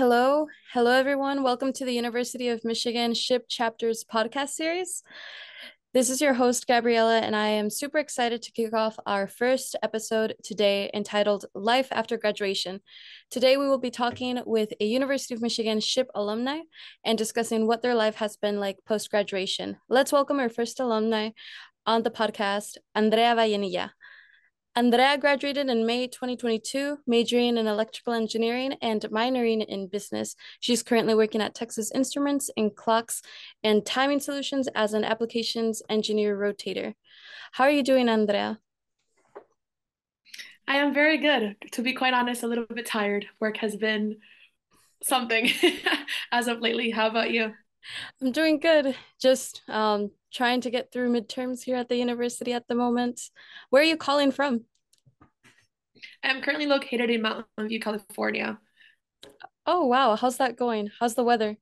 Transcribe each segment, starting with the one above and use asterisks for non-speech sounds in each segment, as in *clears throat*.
Hello. Hello, everyone. Welcome to the University of Michigan SHPE Chapters podcast series. This is your host, Gabriella, and I am super excited to kick off our first episode today entitled Life After Graduation. Today, we will be talking with a University of Michigan SHPE alumni and discussing what their life has been like post graduation. Let's welcome our first alumni on the podcast, Andrea Vallenilla. Andrea graduated in May 2022, majoring in electrical engineering and minoring in business. She's currently working at Texas Instruments in clocks and timing solutions as an applications engineer rotator. How are you doing, Andrea? I am very good. To be quite honest, a little bit tired. Work has been something *laughs* as of lately. How about you? I'm doing good. Just um, trying to get through midterms here at the university at the moment. Where are you calling from? I'm currently located in Mountain View, California. Oh, wow. How's that going? How's the weather?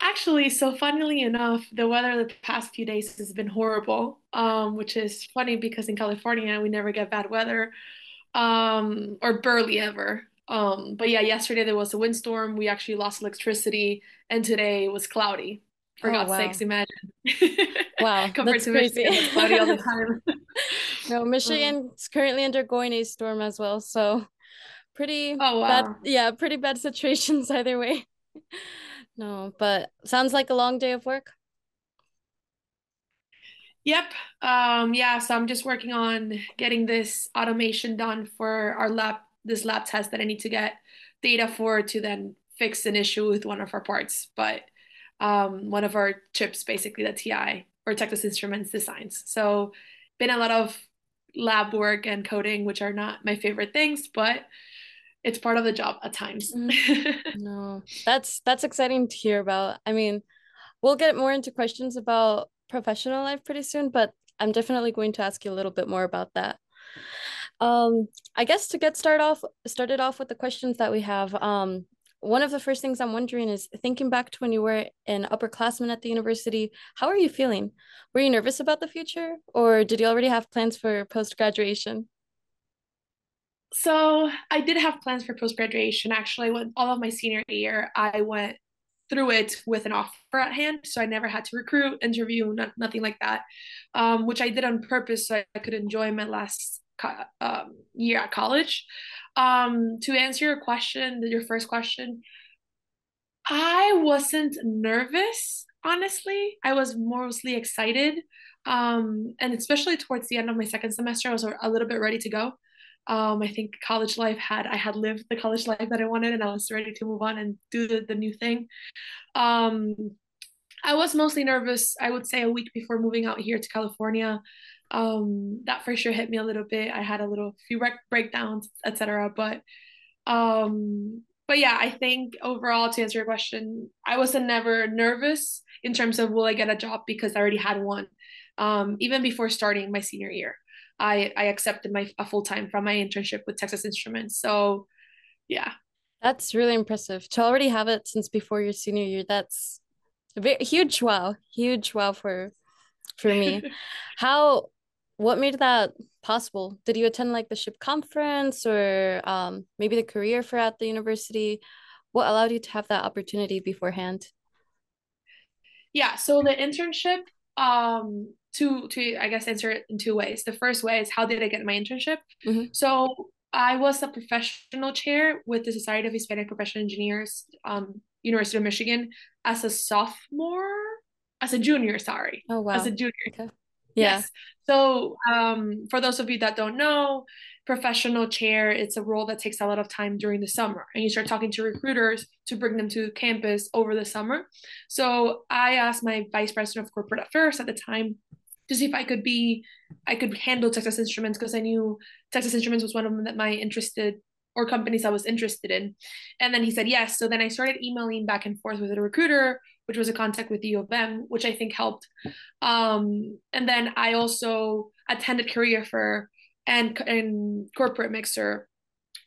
Actually, so funnily enough, the weather the past few days has been horrible, um, which is funny because in California we never get bad weather, um, or barely ever. Um, but yeah, yesterday there was a windstorm. We actually lost electricity, and today it was cloudy. For oh, God's wow. sakes, imagine. *laughs* Wow, *laughs* compared that's to crazy. Michigan, it's cloudy all the *laughs* time. no, Michigan is currently undergoing a storm as well, so pretty oh, wow. bad. Yeah, pretty bad situations either way. no, but sounds like a long day of work. Yep. Um, yeah, so I'm just working on getting this automation done for our lab, this lab test that I need to get data for to then fix an issue with one of our parts. But um, one of our chips, basically the TI or Texas Instruments designs. So been a lot of lab work and coding, which are not my favorite things, but it's part of the job at times. Mm-hmm. *laughs* no, that's that's exciting to hear about. I mean, we'll get more into questions about professional life pretty soon, but I'm definitely going to ask you a little bit more about that. Um, I guess to get started off started off with the questions that we have. Um, one of the first things I'm wondering is thinking back to when you were an upperclassman at the university, how are you feeling? Were you nervous about the future or did you already have plans for post graduation? So I did have plans for post graduation. Actually, when all of my senior year, I went through it with an offer at hand. So I never had to recruit, interview, not, nothing like that, um, which I did on purpose so I could enjoy my last um, year at college. Um, to answer your question, your first question, I wasn't nervous, honestly. I was mostly excited. Um, and especially towards the end of my second semester, I was a little bit ready to go. Um, I think college life had I had lived the college life that I wanted, and I was ready to move on and do the, the new thing. Um, I was mostly nervous. I would say a week before moving out here to California um that for sure hit me a little bit. I had a little few rec- breakdowns etc but um but yeah i think overall to answer your question i wasn't never nervous in terms of will i get a job because i already had one um even before starting my senior year. I i accepted my a full-time from my internship with texas instruments so yeah. That's really impressive. To already have it since before your senior year that's a bit huge wow huge wow for for me. *laughs* How what made that possible? Did you attend like the SHPE conference or um, maybe the career fair at the university? What allowed you to have that opportunity beforehand? Yeah, so the internship, um, to to I guess answer it in two ways. The first way is how did I get my internship? Mm-hmm. So I was a professional chair with the Society of Hispanic Professional Engineers, um, University of Michigan, as a sophomore, as a junior. Sorry, oh wow, as a junior. Okay. Yeah. Yes. So, um, for those of you that don't know, professional chair, it's a role that takes a lot of time during the summer. And you start talking to recruiters to bring them to campus over the summer. So, I asked my vice president of corporate affairs at the time to see if I could be, I could handle Texas Instruments because I knew Texas Instruments was one of them that my interested or companies I was interested in. And then he said yes. So then I started emailing back and forth with a recruiter which was a contact with the U of M, which I think helped. Um, and then I also attended Career Fair and, and Corporate Mixer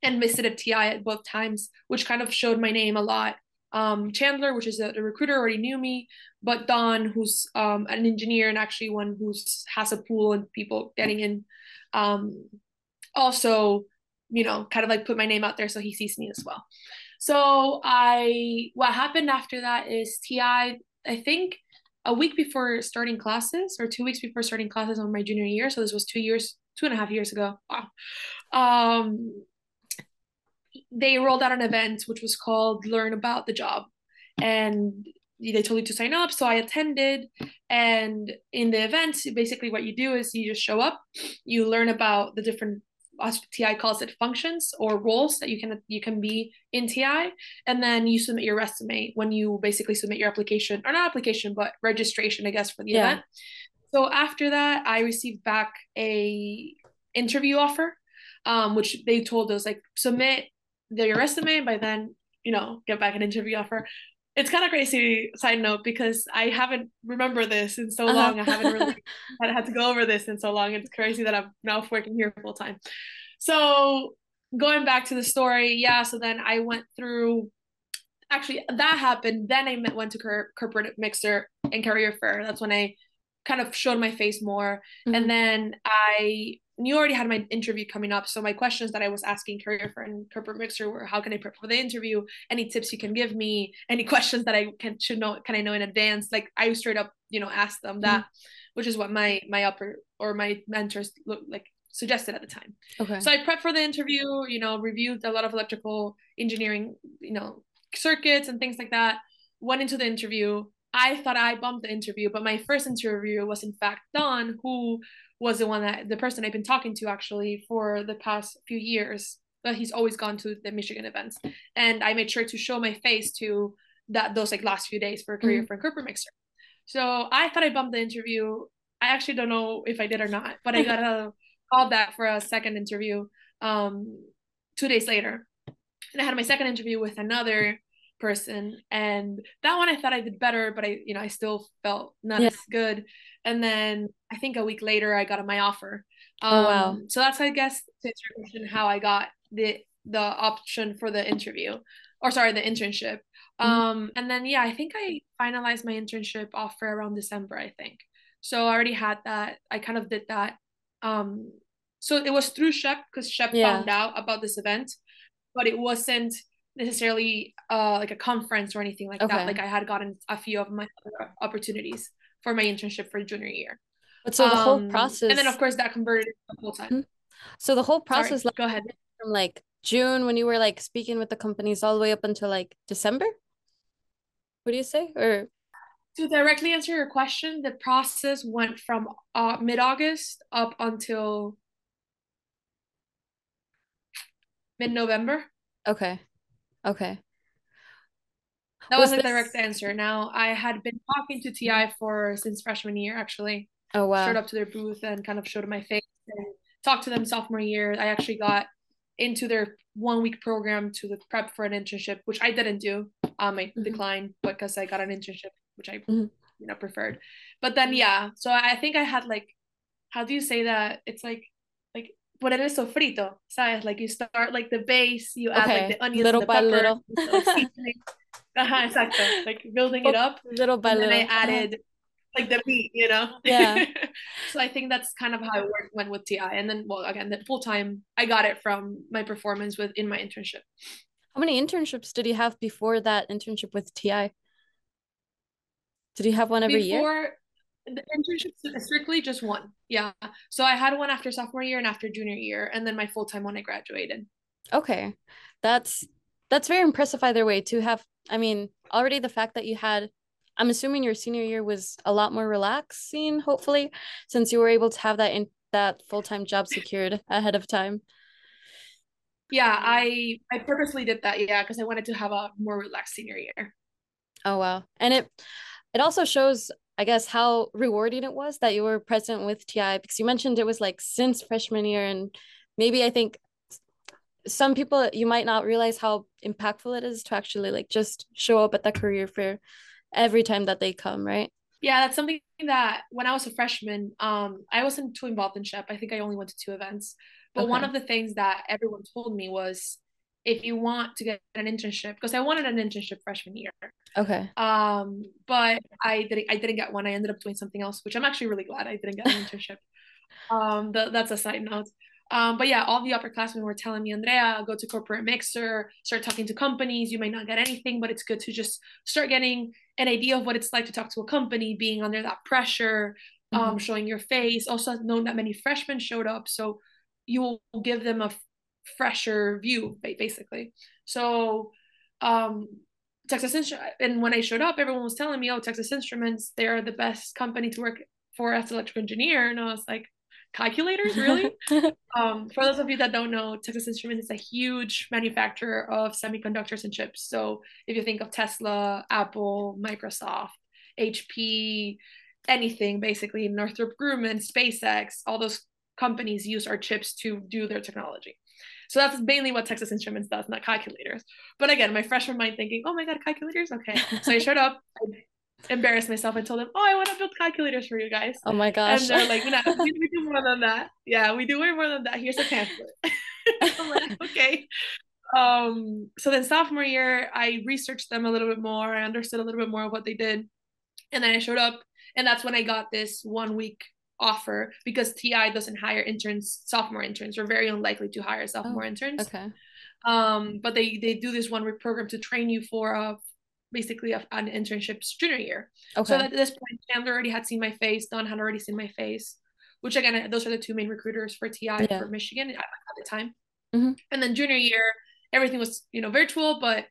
and visited TI at both times, which kind of showed my name a lot. Um, Chandler, which is a, a, recruiter, already knew me, but Don, who's um, an engineer and actually one who has a pool and people getting in, um, also, you know, kind of like put my name out there so he sees me as well. So I what happened after that is TI, I think a week before starting classes or two weeks before starting classes on my junior year. So this was two years, two and a half years ago. Wow. Um, they rolled out an event which was called Learn About the Job. And they told you to sign up. So I attended. And in the event, basically what you do is you just show up, you learn about the different TI calls it functions or roles that you can you can be in TI, and then you submit your resume when you basically submit your application or not application but registration, I guess, for the yeah. event. So after that, I received back a interview offer, um, which they told us like submit their resume by then you know get back an interview offer it's kind of crazy side note because I haven't remember this in so uh-huh. long. I haven't really *laughs* had, had to go over this in so long. It's crazy that I'm now working here full time. So going back to the story, yeah. So then I went through. Actually, that happened. Then I met, went to corporate mixer and career fair. That's when I kind of showed my face more. Mm-hmm. And then I you already had my interview coming up. So my questions that I was asking career fair and corporate mixer were how can I prep for the interview? Any tips you can give me? Any *laughs* questions that I can should know can I know in advance? Like I straight up, you know, asked them that, mm-hmm. which is what my my upper or my mentors look like suggested at the time. Okay. So I prepped for the interview, you know, reviewed a lot of electrical engineering, you know, circuits and things like that. Went into the interview. I thought I bumped the interview, but my first interview was in fact Don, who was the one that the person I've been talking to actually for the past few years. But he's always gone to the Michigan events, and I made sure to show my face to that those like last few days for a career mm-hmm. for a corporate mixer. So I thought I bumped the interview. I actually don't know if I did or not, but I got a call back for a second interview um, two days later, and I had my second interview with another person, and that one I thought I did better, but I you know I still felt not yeah. as good and then I think a week later I got my offer. Um, oh wow! Um, so that's I guess to answer your question how I got the the option for the interview, or sorry, the internship. Mm-hmm. Um, and then yeah, I think I finalized my internship offer around December. I think so. I already had that. I kind of did that. Um, so it was through SHPE because SHPE yeah. found out about this event, but it wasn't necessarily uh like a conference or anything like okay. that. Like I had gotten a few of my opportunities for my internship for junior year. But so the um, whole process, and then of course that converted the whole time. So the whole process, Sorry, like, go ahead. From like June when you were like speaking with the companies all the way up until like December. What do you say? Or to directly answer your question, the process went from uh, mid August up until mid November. Okay. Okay. That was, was a direct answer. Now I had been talking to TI for since freshman year actually. Oh wow. Showed up to their booth and kind of showed my face and talked to them sophomore year. I actually got into their one week program to the prep for an internship, which I didn't do. Um, I mm-hmm. declined because I got an internship, which I mm-hmm. you know preferred. But then yeah, so I think I had like, how do you say that? It's like like poner el sofrito, sabes? Like you start like the base, you add like the onions, little the by pepper, little. uh-huh, exactly. Like building it up little by little. And then I added like the meat, you know. Yeah. *laughs* so I think that's kind of how it worked, went with TI, and then well, again, the full time I got it from my performance with in my internship. How many internships did you have before that internship with TI? Did you have one every before, year? The internship strictly just one. Yeah. So I had one after sophomore year and after junior year, and then my full time when I graduated. Okay, that's that's very impressive either way to have i mean already the fact that you had i'm assuming your senior year was a lot more relaxing hopefully since you were able to have that in that full-time job secured *laughs* ahead of time yeah i i purposely did that yeah because i wanted to have a more relaxed senior year oh wow and it it also shows i guess how rewarding it was that you were present with ti because you mentioned it was like since freshman year and maybe i think some people you might not realize how impactful it is to actually like just show up at the career fair every time that they come right? Yeah that's something that when i was a freshman um i wasn't too involved in SHPE. I think i only went to two events. But okay. one of the things that everyone told me was if you want to get an internship because i wanted an internship freshman year okay um but i didn't i didn't get one i ended up doing something else which i'm actually really glad i didn't get an *laughs* internship um the, that's a side note Um, but yeah, all the upperclassmen were telling me, Andrea, go to corporate mixer, start talking to companies. You might not get anything, but it's good to just start getting an idea of what it's like to talk to a company, being under that pressure, um, mm-hmm. showing your face. Also, known that many freshmen showed up, so you will give them a fresher view, basically. So, um, Texas Instruments, and when I showed up, everyone was telling me, "Oh, Texas Instruments, they're the best company to work for as an electrical engineer," and I was like, calculators? Really? *laughs* Um, for those of you that don't know texas instruments is a huge manufacturer of semiconductors and chips. So if you think of tesla apple microsoft hp anything basically northrop grumman spacex all those companies use our chips to do their technology so that's mainly what Texas Instruments does, not calculators. But again, my freshman mind thinking, oh my God, calculators? Okay. So I showed up, I embarrassed myself and told them, "Oh, I want to build calculators for you guys." Oh my gosh! And they're like, "No, *laughs* we, we do more than that. Yeah, we do way more than that. Here's a pamphlet." *laughs* I'm like, "Okay." Um. So then sophomore year, I researched them a little bit more. I understood a little bit more of what they did, and then I showed up, and that's when I got this one week offer because TI doesn't hire interns, sophomore interns. We're very unlikely to hire sophomore oh, interns. Okay. Um, but they they do this one week program to train you for a basically a, an internship junior year. Okay. So at this point, Chandler already had seen my face. Don had already seen my face, which again, those are the two main recruiters for TI yeah. for Michigan at, the time. Mm-hmm. And then junior year, everything was you know virtual, but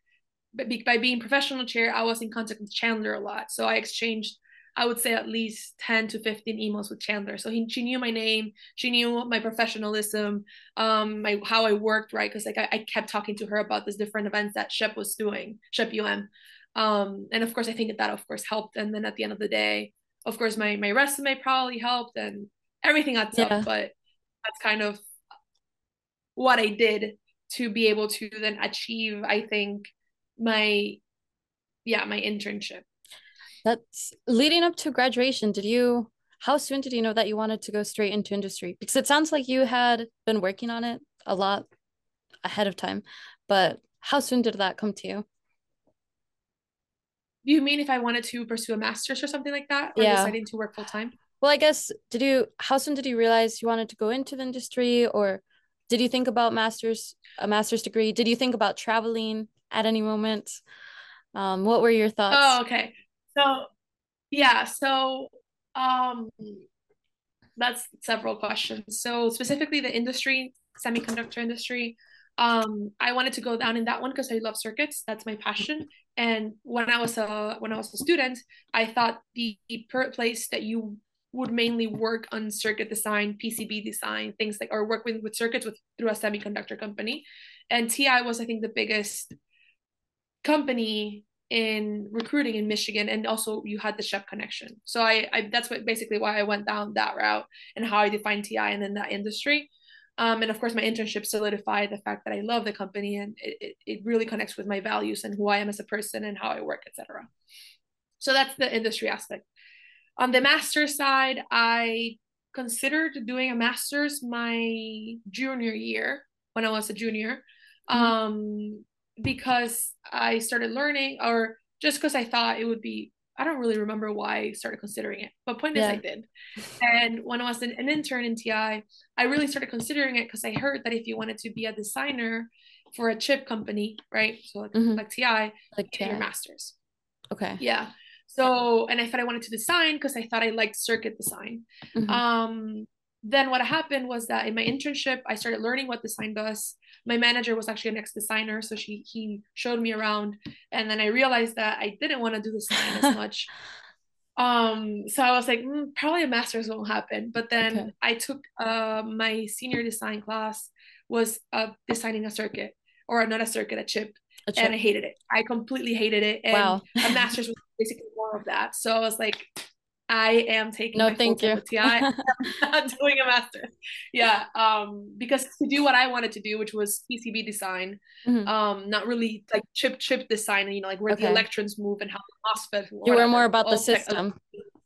by being professional chair, I was in contact with Chandler a lot. So I exchanged, I would say, at least ten to fifteen emails with Chandler. So he, she knew my name, she knew my professionalism, um, my how I worked, right? Because like I, I kept talking to her about these different events that SHPE was doing, SHPE UM um and of course i think that that of course helped and then at the end of the day of course my my resume probably helped and everything adds yeah. up but that's kind of what i did to be able to then achieve i think my yeah my internship that's leading up to graduation did you how soon did you know that you wanted to go straight into industry because it sounds like you had been working on it a lot ahead of time but how soon did that come to you you mean if I wanted to pursue a master's or something like that? Or yeah. deciding to work full time? Well, I guess did you how soon did you realize you wanted to go into the industry or did you think about masters a master's degree? Did you think about traveling at any moment? Um, what were your thoughts? Oh, okay. So yeah, so um that's several questions. So specifically the industry, semiconductor industry, um, I wanted to go down in that one because I love circuits. That's my passion. And when I was a when I was a student, I thought the place that you would mainly work on circuit design, PCB design, things like or work with, with circuits with through a semiconductor company. And TI was, I think, the biggest company in recruiting in Michigan, and also you had the SHPE connection. So I, I that's what basically why I went down that route and how I defined TI and then that industry. Um, and of course, my internship solidified the fact that I love the company and it, it, it really connects with my values and who I am as a person and how I work, etc. So that's the industry aspect. On the master's side, I considered doing a master's my junior year when I was a junior mm-hmm. um, because I started learning, or just because I thought it would be I don't really remember why I started considering it, but point yeah. is I did. And when I was an, an intern in TI, I really started considering it because I heard that if you wanted to be a designer for a chip company, right? So like, mm-hmm. like TI, like your masters. Okay. Yeah. So and I thought I wanted to design because I thought I liked circuit design. Mm-hmm. Um, then what happened was that in my internship, I started learning what design does. My manager was actually an ex designer, so she he showed me around, and then I realized that I didn't want to do the design as *laughs* much. Um, so I was like, mm, probably a master's won't happen. But then okay. I took uh, my senior design class was uh, designing a circuit or not a circuit, a chip, a chip. and I hated it. I completely hated it. And wow. a master's was basically more of that. So I was like, I am taking no, thank you. TI. I'm *laughs* not doing a master. Yeah, um, because to do what I wanted to do, which was PCB design, mm-hmm. um, not really like chip chip design, and you know, like where okay. the electrons move and how the MOSFET. You were more about the system.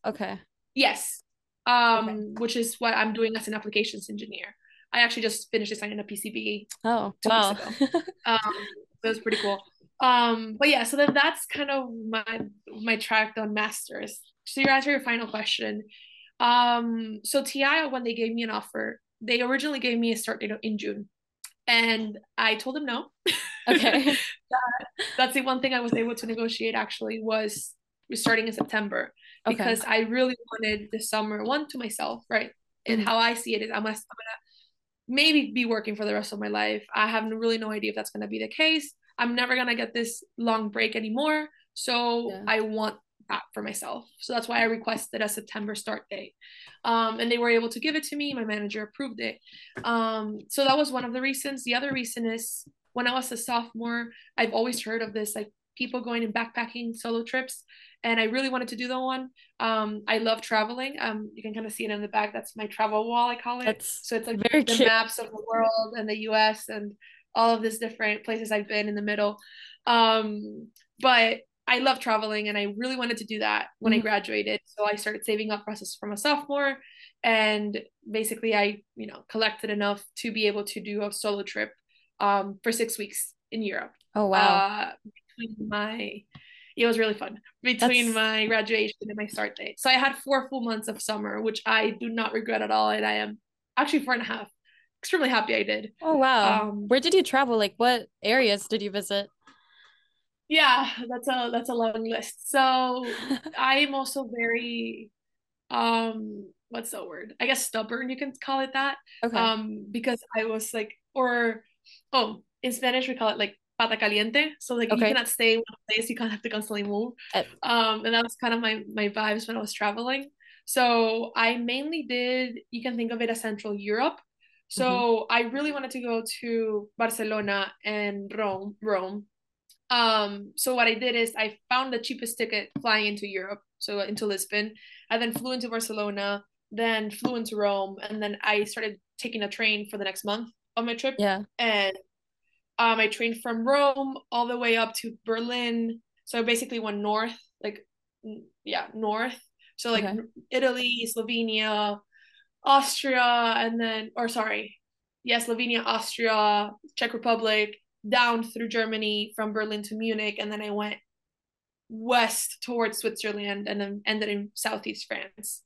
okay. Yes, um, okay. which is what I'm doing as an applications engineer. I actually just finished designing a PCB. Oh, wow. *laughs* um, it was pretty cool. Um, but yeah, so then that's kind of my my track on masters so you answer your final question. Um, so TI when they gave me an offer, they originally gave me a start date in June, and I told them no. Okay. *laughs* that, that's the one thing I was able to negotiate actually was starting in September because. I really wanted the summer one to myself, right? And mm-hmm. how I see it is I'm gonna, I'm gonna maybe be working for the rest of my life. I have really no idea if that's gonna be the case. I'm never gonna get this long break anymore. So yeah. I want that for myself. So that's why I requested a September start date. Um, and they were able to give it to me. My manager approved it. Um, so that was one of the reasons. The other reason is when I was a sophomore, I've always heard of this like people going and backpacking solo trips. And I really wanted to do the one. Um, I love traveling. Um, you can kind of see it in the back. That's my travel wall, I call it. That's so it's like the cute. maps of the world and the US and all of these different places I've been in the middle. Um, but I love traveling and I really wanted to do that when mm-hmm. I graduated. So I started saving up process from a sophomore and basically I, you know, collected enough to be able to do a solo trip um, for six weeks in Europe. Oh wow. Uh, between my it was really fun between That's... my graduation and my start date. So I had four full months of summer, which I do not regret at all. And I am actually four and a half. Extremely happy I did. Oh wow. Um, Where did you travel? Like what areas did you visit? Yeah that's a that's a long list. So *laughs* i'm also very um what's the word? I guess stubborn you can call it that. Okay. Um because i was like or oh in spanish we call it like pata caliente. So like okay. you cannot stay in one place you can't have to constantly move. Uh, um and that was kind of my my vibes when i was traveling. So i mainly did you can think of it as central europe. So mm-hmm. i really wanted to go to barcelona and rome rome um, so what I did is I found the cheapest ticket flying into Europe, so into Lisbon. I then flew into Barcelona, then flew into Rome, and then I started taking a train for the next month of my trip. Yeah. And um, I trained from Rome all the way up to Berlin. So I basically went north, like yeah, north. So like okay. Italy, Slovenia, Austria, and then or sorry, yeah, Slovenia, Austria, Czech Republic, down through Germany from Berlin to Munich, and then I went west towards Switzerland and then ended in southeast France.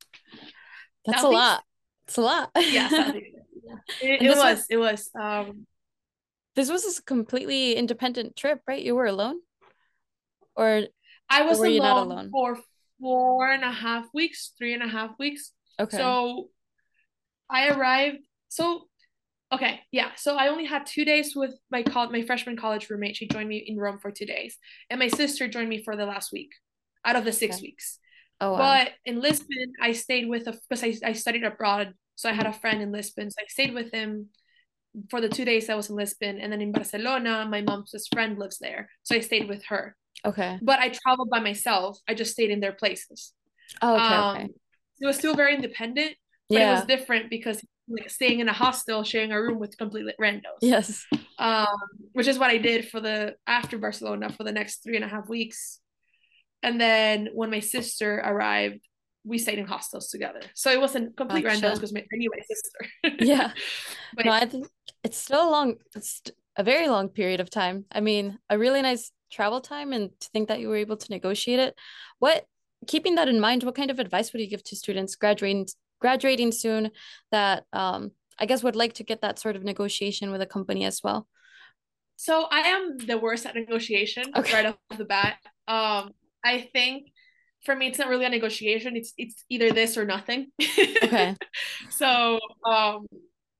That's southeast? a lot. It's a lot. yeah, *laughs* It, it was, was. It was. Um, this was a completely independent trip, right? You were alone, or I was or alone, alone for four and a half weeks, three and a half weeks. Okay. So I arrived. So Okay, yeah. So I only had two days with my col- my freshman college roommate. She joined me in Rome for two days, and my sister joined me for the last week, out of the six okay. weeks. Oh, wow. But in Lisbon, I stayed with a because I, I studied abroad, so I had a friend in Lisbon. So I stayed with him for the two days I was in Lisbon, and then in Barcelona, my mom's best friend lives there, so I stayed with her. Okay. But I traveled by myself. I just stayed in their places. Oh, okay. Um, okay. It was still very independent, but yeah. it was different because like staying in a hostel, sharing a room with completely randos. Yes. Um, which is what I did for the after Barcelona for the next three and a half weeks. And then when my sister arrived, we stayed in hostels together. So it wasn't complete gotcha. randos because I knew my sister. *laughs* yeah. But no, I think it's still a long, it's a very long period of time. I mean, a really nice travel time, and to think that you were able to negotiate it. What, keeping that in mind, what kind of advice would you give to students graduating graduating soon that um, I guess would like to get that sort of negotiation with a company as well? So I am the worst at negotiation okay. right off the bat. Um, I think for me it's not really a negotiation. It's it's either this or nothing. Okay. *laughs* so um,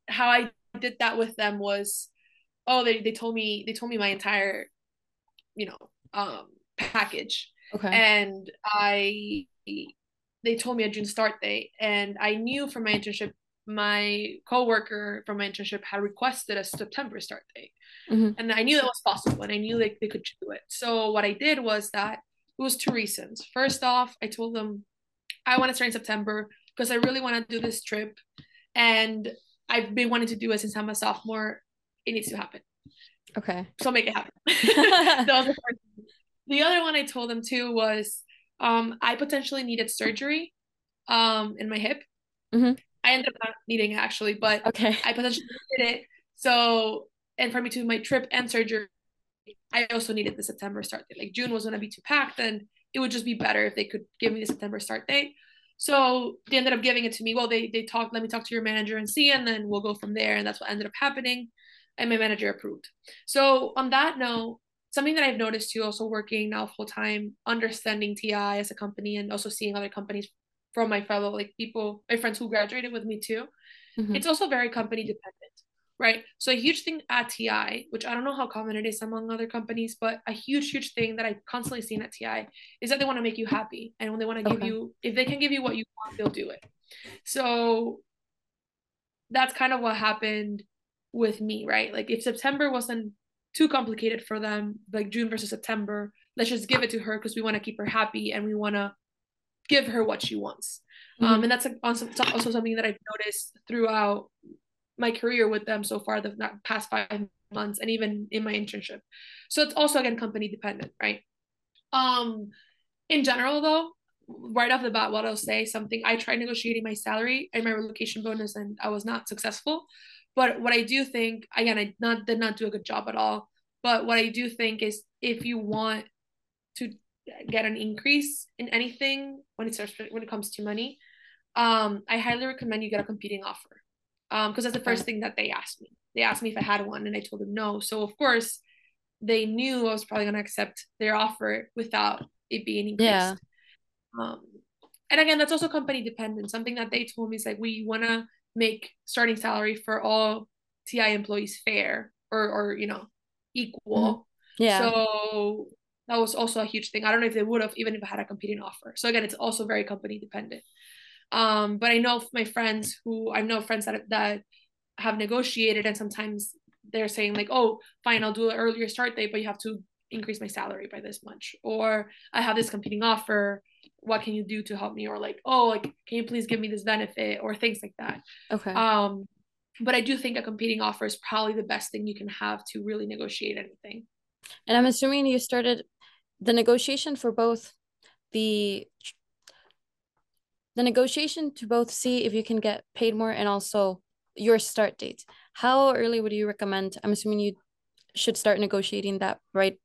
how I did that with them was, oh, they they told me they told me my entire, you know, um, package. Okay. And I they told me a June start date, and I knew from my internship, my coworker from my internship had requested a September start date, mm-hmm. and I knew that was possible, and I knew like they could do it. So what I did was that it was two reasons. First off, I told them I want to start in September because I really want to do this trip, and I've been wanting to do it since I'm a sophomore. It needs to happen. Okay. So make it happen. *laughs* *laughs* the, the other one I told them too was um, I potentially needed surgery um, in my hip. Mm-hmm. I ended up not needing it actually, but okay. I potentially needed it. So, and for me to my trip and surgery, I also needed the September start date. Like June was going to be too packed, and it would just be better if they could give me the September start date. So they ended up giving it to me. Well, they they talked, let me talk to your manager and see, and then we'll go from there. And that's what ended up happening. And my manager approved. So on that note, something that I've noticed too, also working now full time, understanding TI as a company and also seeing other companies from my fellow like people, my friends who graduated with me too. Mm-hmm. It's also very company dependent, right? So a huge thing at TI, which I don't know how common it is among other companies, but a huge, huge thing that I've constantly seen at TI is that they want to make you happy. And when they want to give okay. you, if they can give you what you want, they'll do it. So that's kind of what happened with me, right? Like if September wasn't too complicated for them, like June versus September, let's just give it to her because we want to keep her happy and we want to give her what she wants. Um, mm-hmm. Um, and that's also, also something that I've noticed throughout my career with them so far, the past five months, and even in my internship. So it's also again company dependent, right? Um, in general, though, right off the bat, what I'll say something I tried negotiating my salary and my relocation bonus, and I was not successful. But what I do think, again, I not did not do a good job at all. But what I do think is if you want to get an increase in anything when it starts when it comes to money, um, I highly recommend you get a competing offer. Um, because that's the first thing that they asked me. They asked me if I had one, and I told them no. So of course, they knew I was probably gonna accept their offer without it being increased. Yeah. Um, and again, that's also company dependent. Something that they told me is like we wanna make starting salary for all TI employees fair or or you know equal. Mm-hmm. Yeah. So that was also a huge thing. I don't know if they would have even if I had a competing offer. So again, it's also very company dependent. Um, but I know my friends who I know friends that that have negotiated, and sometimes they're saying like, "Oh, fine, I'll do an earlier start date, but you have to increase my salary by this much," or "I have this competing offer. What can you do to help me?" Or like, "Oh, like, can you please give me this benefit?" Or things like that. Okay. Um, but I do think a competing offer is probably the best thing you can have to really negotiate anything. And I'm assuming you started the negotiation for both the the negotiation to both see if you can get paid more and also your start date. How early would you recommend? I'm assuming you should start negotiating that right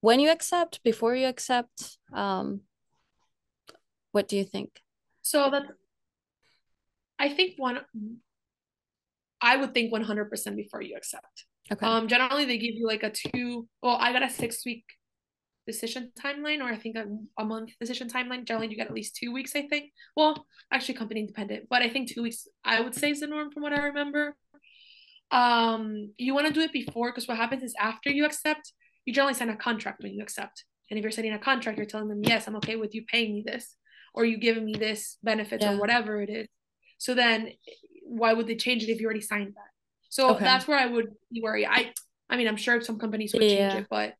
when you accept, before you accept. Um, what do you think? So that I think one I would think 100% before you accept. Okay. Um generally they give you like a 2 well I got a 6 week decision timeline or I think a, a month decision timeline. Generally, you get at least two weeks, I think. Well, actually, company independent, but I think two weeks I would say is the norm from what I remember. Um, you want to do it before because what happens is after you accept, you generally sign a contract when you accept. And if you're signing a contract, you're telling them, yes, I'm okay with you paying me this, or you giving me this benefits yeah. or whatever it is. So then, why would they change it if you already signed that? So okay. that's where I would be worried. I, I mean, I'm sure some companies would yeah. change it, but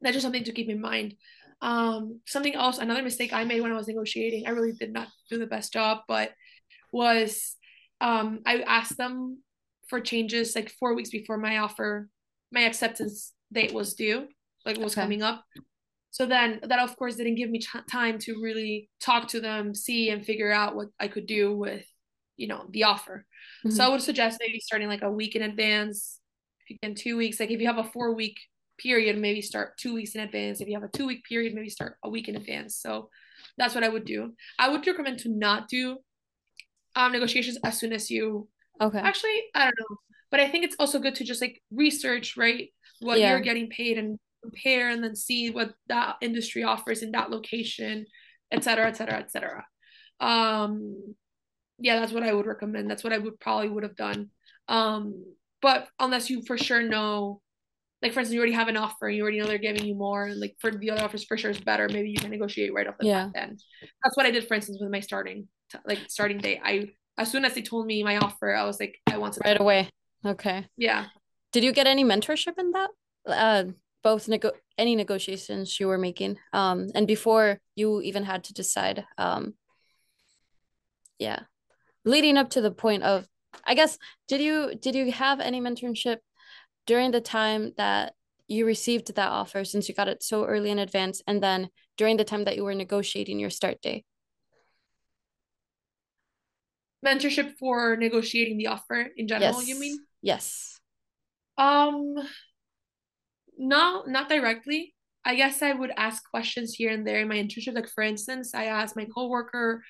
that's just something to keep in mind. Um, something else, another mistake I made when I was negotiating, I really did not do the best job, but was um, I asked them for changes like four weeks before my offer, my acceptance date was due, like was okay. coming up. So then that of course didn't give me ch- time to really talk to them, see and figure out what I could do with, you know, the offer. Mm-hmm. So I would suggest maybe starting like a week in advance, again two weeks. Like if you have a four week period, maybe start two weeks in advance. If you have a two week period, maybe start a week in advance. So that's what I would do. I would recommend to not do um negotiations as soon as you okay actually I don't know. But I think it's also good to just like research, right? What yeah. you're getting paid and compare and then see what that industry offers in that location, et cetera, et cetera, et cetera. Um yeah, that's what I would recommend. That's what I would probably would have done. Um, but unless you for sure know like for instance, you already have an offer, you already know they're giving you more, and like for the other offers for sure is better. Maybe you can negotiate right off the yeah. end. That's what I did, for instance, with my starting like starting date. I as soon as they told me my offer, I was like, I want to right away. Okay. Yeah. Did you get any mentorship in that? Uh, both nego any negotiations you were making, um, and before you even had to decide, um, yeah, leading up to the point of, I guess, did you did you have any mentorship during the time that you received that offer since you got it so early in advance and then during the time that you were negotiating your start date? Mentorship for negotiating the offer in general yes. you mean? Yes. Um no not directly I guess I would ask questions here and there in my internship. Like for instance, I asked my coworker,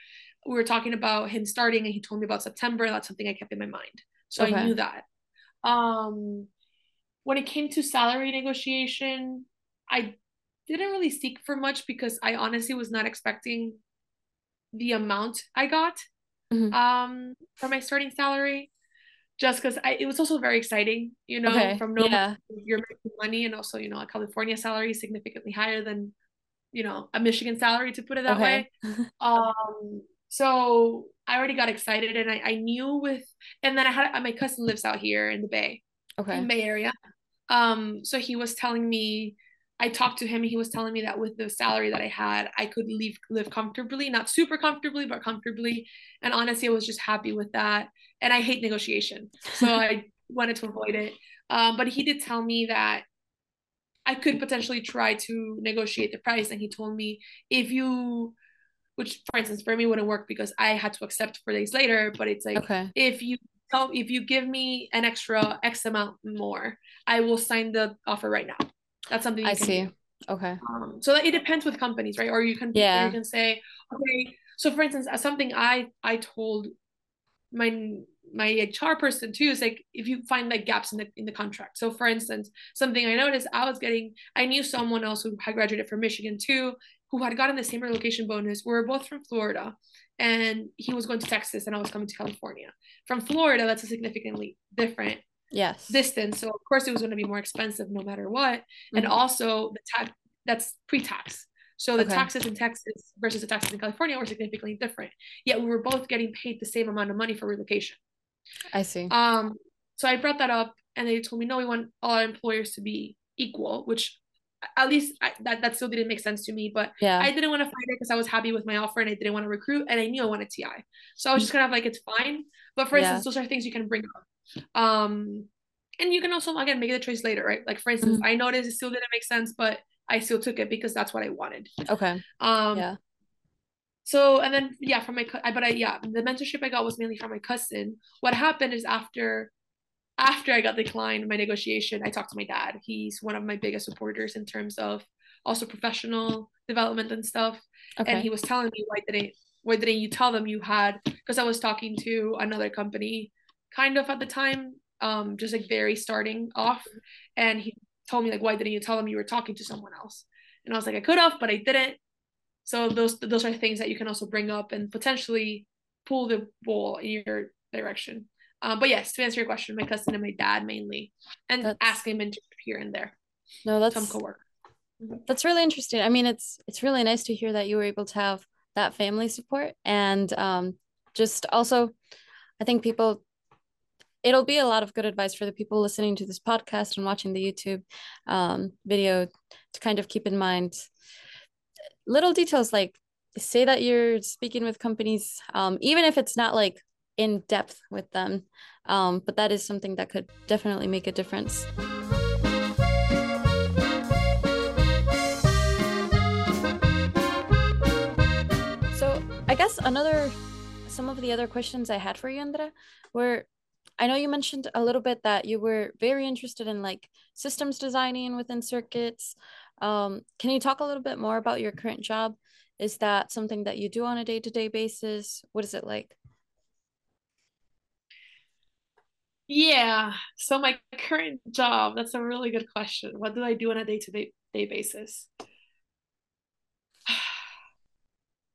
we were talking about him starting and he told me about September. That's something I kept in my mind. So okay. I knew that. Um when it came to salary negotiation, I didn't really seek for much because I honestly was not expecting the amount I got mm-hmm. um for my starting salary just because it was also very exciting, you know, okay. from no yeah. you're making money and also, you know, a California salary is significantly higher than, you know, a Michigan salary to put it that okay. way. um, so I already got excited and I, I knew with and then I had my cousin lives out here in the Bay. Okay. In Bay Area. Um, so he was telling me I talked to him and he was telling me that with the salary that I had, I could live live comfortably, not super comfortably, but comfortably. And honestly, I was just happy with that. And I hate negotiation. So *laughs* I wanted to avoid it. Um, but he did tell me that I could potentially try to negotiate the price. And he told me if you which for instance for me wouldn't work because I had to accept four days later, but it's like okay. if you tell if you give me an extra X amount more, I will sign the offer right now. That's something I see. Do. Okay. Um, so it depends with companies, right? Or you can yeah. you can say, okay. So for instance, something I I told my my HR person too is like if you find like gaps in the in the contract. So for instance, something I noticed I was getting I knew someone else who had graduated from Michigan too, who had gotten the same relocation bonus. We were both from Florida and he was going to Texas and I was coming to California. From Florida, that's a significantly different yes distance so of course it was going to be more expensive no matter what mm-hmm. and also the tax that's pre-tax so the okay. taxes in texas versus the taxes in california were significantly different yet we were both getting paid the same amount of money for relocation i see um so i brought that up and they told me no we want all our employers to be equal which at least I, that that still didn't make sense to me. But yeah, I didn't want to fight it because I was happy with my offer and I didn't want to recruit and I knew I wanted TI. So I was just kind of like, it's fine. But for instance, those are things you can bring up. Um, and you can also again make the choice later, right? Like for instance, mm-hmm. I noticed it still didn't make sense, but I still took it because that's what I wanted. Okay. Um. Yeah. So and then yeah, from my but I yeah the mentorship I got was mainly from my cousin. What happened is after after I got declined my negotiation, I talked to my dad. He's one of my biggest supporters in terms of also professional development and stuff. Okay. And he was telling me why didn't why didn't you tell them you had because I was talking to another company kind of at the time, um, just like very starting off. And he told me like, why didn't you tell them you were talking to someone else? And I was like, I could have, but I didn't. So those those are things that you can also bring up and potentially pull the ball in your direction. Um, but yes, to answer your question, my cousin and my dad mainly, and that's, asking mentorship here and there. No, that's some co-work. Mm-hmm. That's really interesting. I mean, it's it's really nice to hear that you were able to have that family support and um, just also, I think people it'll be a lot of good advice for the people listening to this podcast and watching the YouTube um, video to kind of keep in mind little details like say that you're speaking with companies, um, even if it's not like in depth with them, um, but that is something that could definitely make a difference. So I guess another some of the other questions I had for you, Andra, were I know you mentioned a little bit that you were very interested in like systems designing within circuits. Um, can you talk a little bit more about your current job? Is that something that you do on a day to day basis? What is it like? Yeah. So my current job, that's a really good question. What do I do on a day to day basis?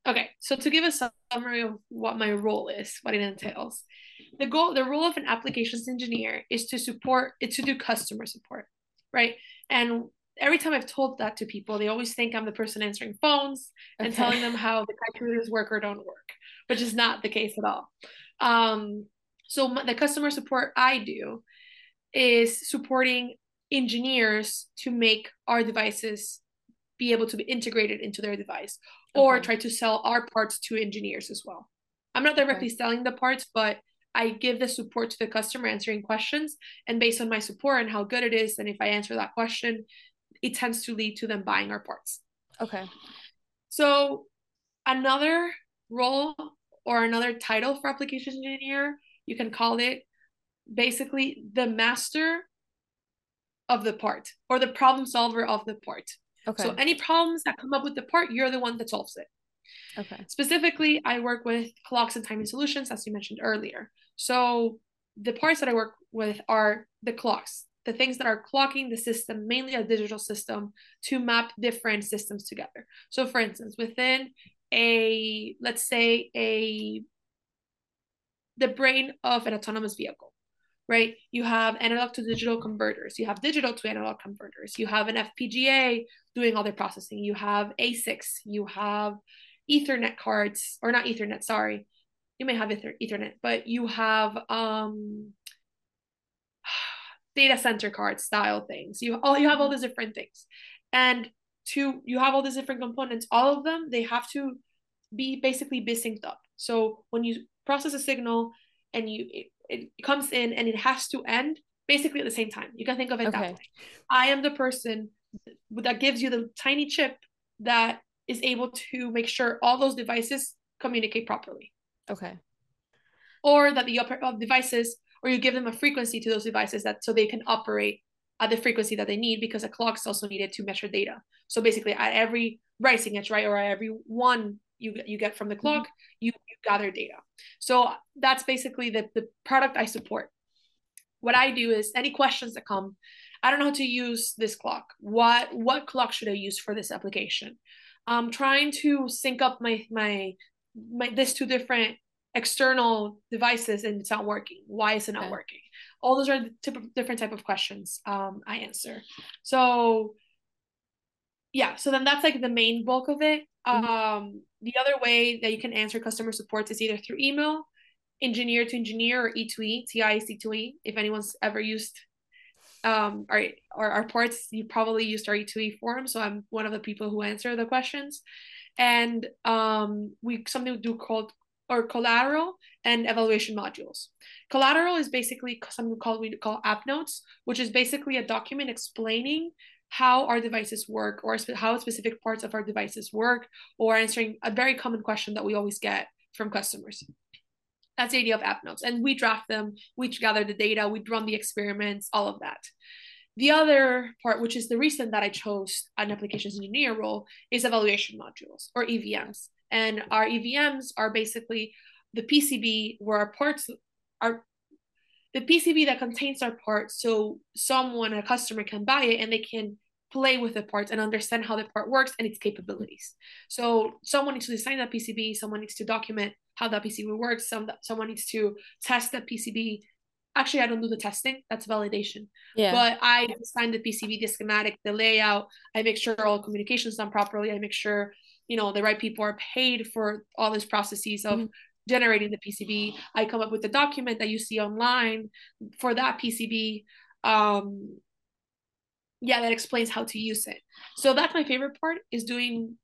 Okay, so to give a summary of what my role is, what it entails the goal the role of an applications engineer is to support it's to do customer support right? And every time i've told that to people they always think i'm the person answering phones and okay. telling them how the calculators work or don't work which is not the case at all. Um, so my, the customer support i do is supporting engineers to make our devices be able to be integrated into their device or okay. try to sell our parts to engineers as well i'm not directly okay. selling the parts but I give the support to the customer answering questions. And based on my support and how good it is, and if I answer that question, it tends to lead to them buying our parts. Okay. So another role or another title for application engineer, you can call it basically the master of the part or the problem solver of the part. Okay. So any problems that come up with the part, you're the one that solves it. Okay. Specifically, I work with clocks and timing solutions, as you mentioned earlier. So the parts that I work with are the clocks, the things that are clocking the system, mainly a digital system, to map different systems together. So, for instance, within a, let's say, a the brain of an autonomous vehicle, right? You have analog to digital converters, you have digital to analog converters, you have an FPGA doing all their processing, you have ASICs, you have Ethernet cards, or not Ethernet, sorry. You may have Ether- Ethernet, but you have um *sighs* data center card style things. You all you have all these different things. And to you have all these different components, all of them, they have to be basically be synced up. So when you process a signal and you it, comes in and it has to end basically at the same time. You can think of it okay. that way. I am the person that gives you the tiny chip that is able to make sure all those devices communicate properly. Okay. Or that the upper devices, or you give them a frequency to those devices that so they can operate at the frequency that they need because a clock is also needed to measure data. So basically, at every rising edge, right, or at every one you you get from the mm-hmm. clock, you, you gather data. So that's basically the the product I support. What I do is any questions that come, I don't know how to use this clock. What what clock should I use for this application? I'm trying to sync up my my my this two different external devices and it's not working. Why is it not okay. working? All those are the different type of questions um, I answer. So yeah, so then that's like the main bulk of it. Mm-hmm. Um, the other way that you can answer customer support is either through email, engineer to engineer, or E2E, TI E2E. If anyone's ever used um our, our our parts, you probably used our E2E forum. So I'm one of the people who answer the questions. And um we something we do called or collateral and evaluation modules. Collateral is basically something called we call app notes, which is basically a document explaining how our devices work or how specific parts of our devices work or answering a very common question that we always get from customers. That's the idea of app notes. And we draft them, we gather the data, we run the experiments, all of that. The other part, which is the reason that I chose an applications engineer role, is evaluation modules or EVMs. And our EVMs are basically the PCB where our parts are the PCB that contains our parts so someone, a customer can buy it and they can play with the parts and understand how the part works and its capabilities. So someone needs to design that PCB, someone needs to document how that PCB works, some someone needs to test that PCB. Actually, I don't do the testing, that's validation. Yeah. But I design the PCB, the schematic, the layout, I make sure all communications done properly, I make sure you know the right people are paid for all these processes of mm-hmm generating the PCB. I come up with the document that you see online for that PCB. Um, yeah, that explains how to use it. So that's my favorite part is doing.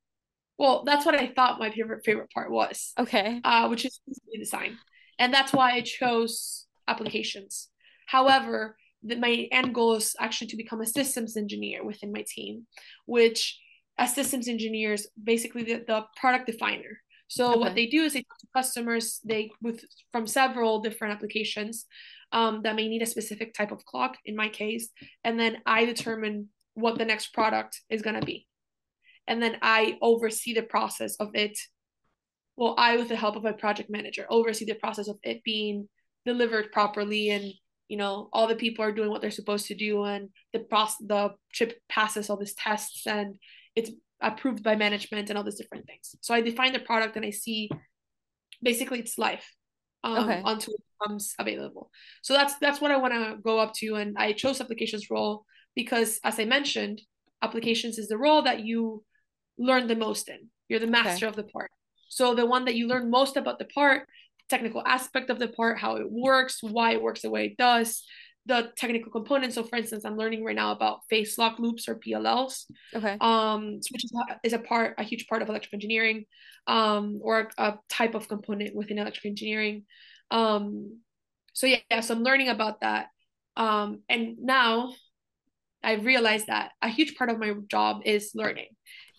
Well, that's what I thought my favorite favorite part was. Okay. Uh, which is design, and that's why I chose applications. However, the, my end goal is actually to become a systems engineer within my team, which as systems engineers, basically the, the product definer. So okay. what they do is they talk to customers they with from several different applications um, that may need a specific type of clock in my case, and then I determine what the next product is gonna be, and then I oversee the process of it. Well, I with the help of a project manager oversee the process of it being delivered properly and you know all the people are doing what they're supposed to do and the process the chip passes all these tests and it's approved by management and all these different things. So I define the product and I see basically its life um, okay. until it becomes available. So that's that's what I want to go up to. And I chose applications role because, as I mentioned, applications is the role that you learn the most in. You're the master okay. of the part. So the one that you learn most about the part, technical aspect of the part, how it works, why it works the way it does, the technical components. So, for instance, I'm learning right now about phase lock loops or PLLs. Okay. Um, which is a, is a part, a huge part of electrical engineering, um, or a, a type of component within electrical engineering. Um, so yeah, yeah, so I'm learning about that. Um, and now I've realized that a huge part of my job is learning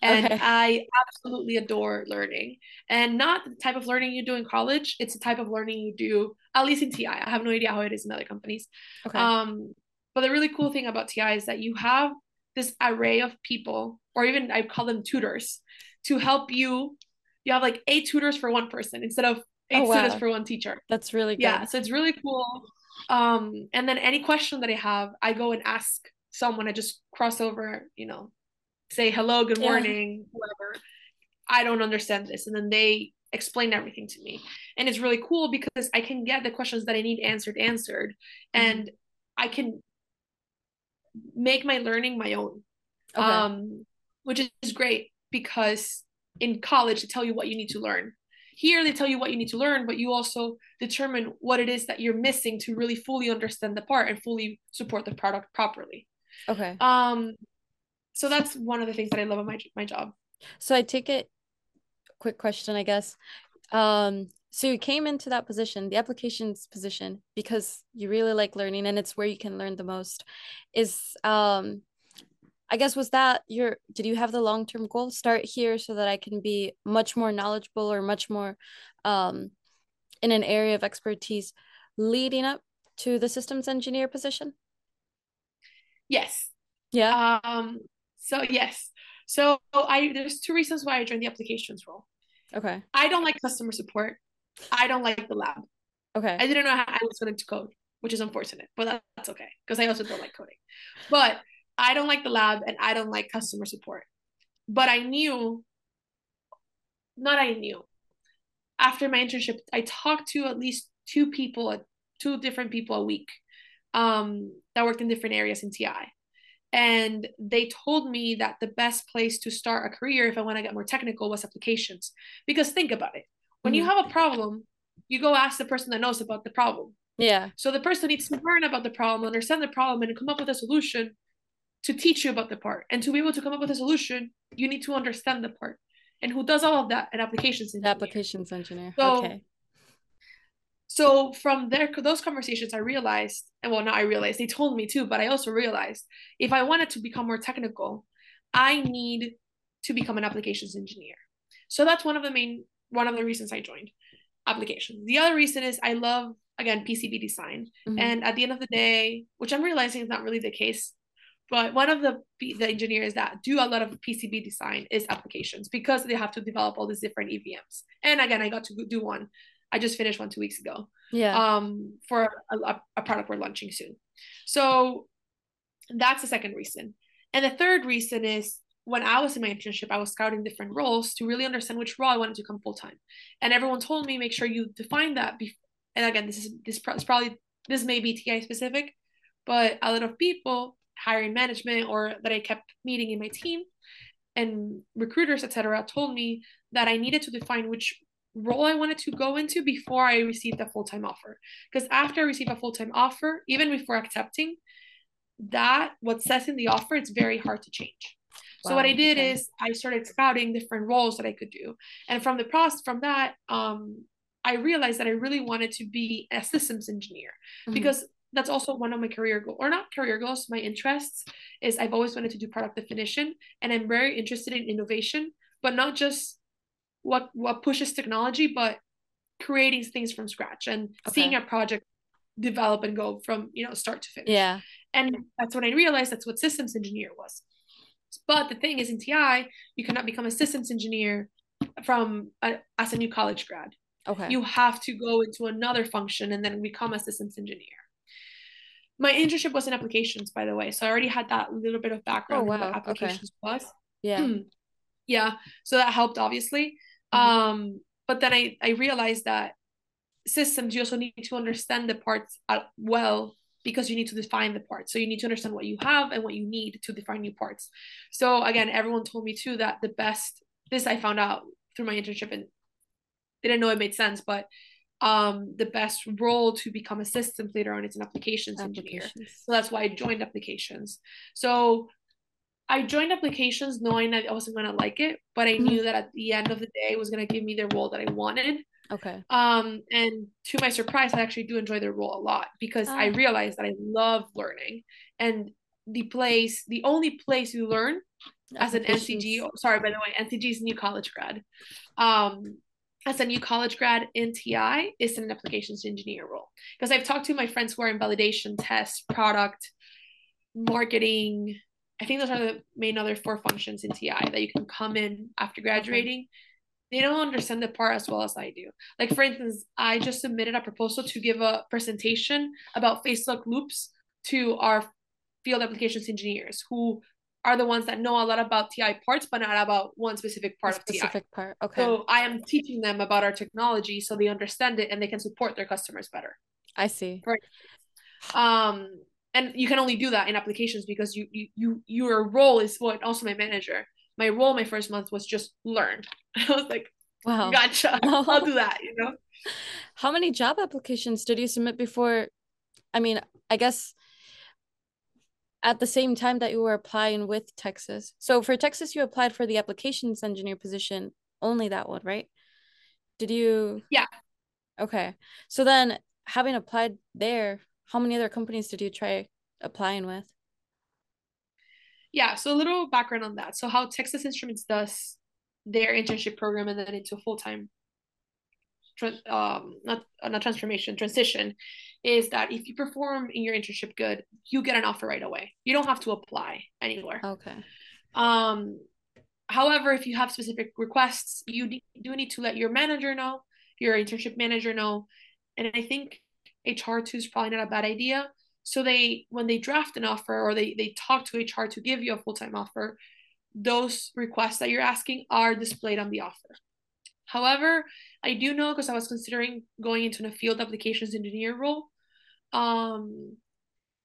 and okay. I absolutely adore learning. And not the type of learning you do in college. It's the type of learning you do at least in TI. I have no idea how it is in other companies. Okay. Um, but the really cool thing about TI is that you have this array of people, or even I call them tutors, to help you. You have like eight tutors for one person instead of eight oh, wow. students for one teacher. That's really good. Yeah, so it's really cool. Um, and then any question that I have, I go and ask someone. I just cross over, you know, say hello, good morning, yeah. whatever. I don't understand this, and then they explain everything to me, and it's really cool because I can get the questions that I need answered answered, mm-hmm. and I can make my learning my own, okay. um, which is great because in college they tell you what you need to learn. Here they tell you what you need to learn, but you also determine what it is that you're missing to really fully understand the part and fully support the product properly. Okay. Um, so that's one of the things that I love about my my job. So I take it. Quick question, I guess. Um, so you came into that position, the applications position, because you really like learning, and it's where you can learn the most. Is um, I guess was that your? Did you have the long term goal? Start here so that I can be much more knowledgeable or much more, um, in an area of expertise, leading up to the systems engineer position. Yes. Yeah. Um so yes. So I there's two reasons why I joined the applications role. Okay. I don't like customer support. I don't like the lab. Okay. I didn't know how I was going to code, which is unfortunate, but that's okay because I also don't like coding. But I don't like the lab and I don't like customer support. But I knew, not I knew, after my internship, I talked to at least two people, two different people a week um, that worked in different areas in TI and they told me that the best place to start a career if i want to get more technical was applications. Because think about it when mm-hmm. you have a problem you go ask the person that knows about the problem. Yeah. So the person needs to learn about the problem understand the problem and come up with a solution to teach you about the part. And to be able to come up with a solution you need to understand the part. And who does all of that? An applications engineer. applications engineer. So okay so from there those conversations i realized and well not i realized they told me too but i also realized if i wanted to become more technical i need to become an applications engineer so that's one of the main one of the reasons i joined applications the other reason is i love again pcb design mm-hmm. and at the end of the day which i'm realizing is not really the case but one of the the engineers that do a lot of PCB design is applications because they have to develop all these different EVMs. And again, I got to do one I just finished one two weeks ago. Yeah. Um, for a, a product we're launching soon. So that's the second reason. And the third reason is when I was in my internship, I was scouting different roles to really understand which role I wanted to come full time. And everyone told me make sure you define that. Before. And again, this is this is probably this may be TI specific, but a lot of people, hiring management, or that I kept meeting in my team, and recruiters, etc., told me that I needed to define which role I wanted to go into before I received a full time offer. Because after I receive a full time offer, even before accepting, that what says in the offer, it's very hard to change. Wow, so what I did okay. is I started scouting different roles that I could do, and from the process from that, um, I realized that I really wanted to be a systems engineer mm-hmm. because that's also one of my career goals or not career goals my interests is i've always wanted to do product definition and i'm very interested in innovation but not just what what pushes technology, but creating things from scratch and okay. seeing a project develop and go from you know start to finish. Yeah. And that's when I realized that's what systems engineer was. But the thing is, in TI, you cannot become a systems engineer from a, as a new college grad. Okay. You have to go into another function and then become a systems engineer. My internship was in applications, by the way, so I already had that little bit of background oh, wow. what applications okay. was. Yeah. *clears throat* yeah. So that helped, obviously. Mm-hmm. Um, but then I, I realized that systems, you also need to understand the parts uh, well because you need to define the parts. So you need to understand what you have and what you need to define new parts. So again, everyone told me too that the best, this I found out through my internship and didn't know it made sense, but um the best role to become a systems later on is an applications, applications. engineer. So that's why I joined applications. So I joined applications knowing that I wasn't gonna like it, but I knew mm-hmm. that at the end of the day it was gonna give me the role that I wanted. Okay. Um, and to my surprise, I actually do enjoy the role a lot because I ah. realized that I love learning and the place, the only place you learn as an NCG. Oh, sorry, by the way, NCG is a new college grad. Um, as a new college grad in TI is an applications engineer role because I've talked to my friends who are in validation, test, product, marketing, I think those are the main other four functions in TI that you can come in after graduating. They don't understand the part as well as I do. Like for instance, I just submitted a proposal to give a presentation about phase-lock loops to our field applications engineers who are the ones that know a lot about TI parts, but not about one specific part a specific of TI. Specific part. Okay. So I am teaching them about our technology so they understand it and they can support their customers better. I see. Right. Um, and you can only do that in applications because you you, you your role is what also my manager. My role my first month was just learned. *laughs* I was like, wow, gotcha. *laughs* I'll do that. You know. How many job applications did you submit before? I mean, I guess at the same time that you were applying with Texas. So for Texas, you applied for the applications engineer position, only that one, right? Did you? Yeah. Okay. So then, having applied there, how many other companies did you try applying with? Yeah. So a little background on that. So how Texas Instruments does their internship program and then into a full time um not uh, not transformation transition is that if you perform in your internship good you get an offer right away you don't have to apply anywhere okay um however if you have specific requests you do need to let your manager know your internship manager know and i think hr2 is probably not a bad idea so they when they draft an offer or they they talk to hr to give you a full-time offer those requests that you're asking are displayed on the offer However, I do know because I was considering going into a field applications engineer role. Um,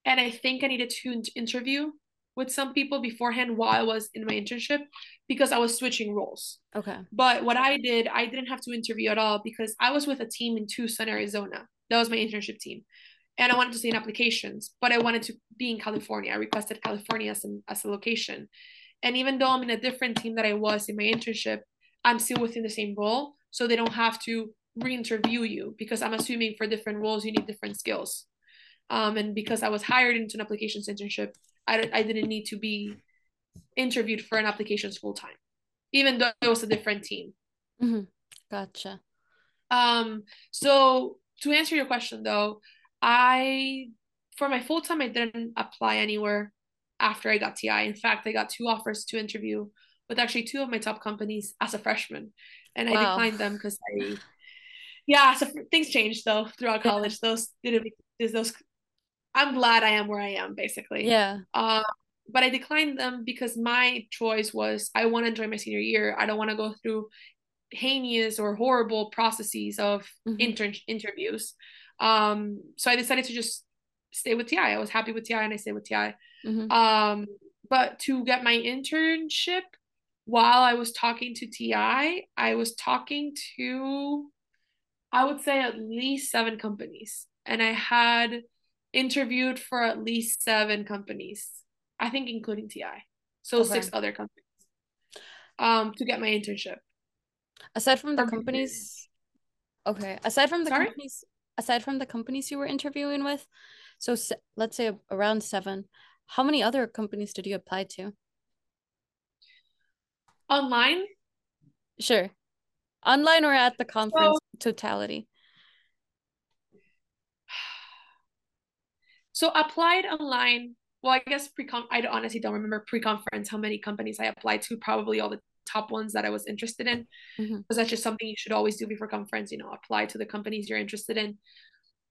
and I think I needed to interview with some people beforehand while I was in my internship because I was switching roles. Okay. But what I did, I didn't have to interview at all because I was with a team in Tucson, Arizona. That was my internship team. And I wanted to stay in applications, but I wanted to be in California. I requested California as a, as a location. And even though I'm in a different team that I was in my internship, I'm still within the same role. So they don't have to re-interview you because I'm assuming for different roles you need different skills. Um, and because I was hired into an applications internship, I, I didn't need to be interviewed for an applications full time, even though it was a different team. Mm-hmm. Gotcha. Um, so to answer your question though, I for my full time I didn't apply anywhere after I got TI. In fact, I got two offers to interview with actually two of my top companies as a freshman, and wow. I declined them because I, yeah, so things changed though throughout college. Those didn't those. I'm glad I am where I am, basically. Yeah. Um, but I declined them because my choice was I want to enjoy my senior year. I don't want to go through heinous or horrible processes of mm-hmm. inter- interviews. Um, so I decided to just stay with TI. I was happy with TI and I stayed with TI. Mm-hmm. Um, but to get my internship, while I was talking to TI, I was talking to, I would say, at least seven companies. And I had interviewed for at least seven companies, I think, including TI. So okay. six other companies um, to get my internship. Aside from the companies, okay. Aside from the Sorry? companies, aside from the companies you were interviewing with, so let's say around seven. How many other companies did you apply to? Online? Sure. Online or at the conference so, totality? *sighs* So applied online. Well, I guess pre-con. I honestly don't remember pre-conference how many companies I applied to. Probably all the top ones that I was interested in, because mm-hmm. that's just something you should always do before conference. You know, apply to the companies you're interested in.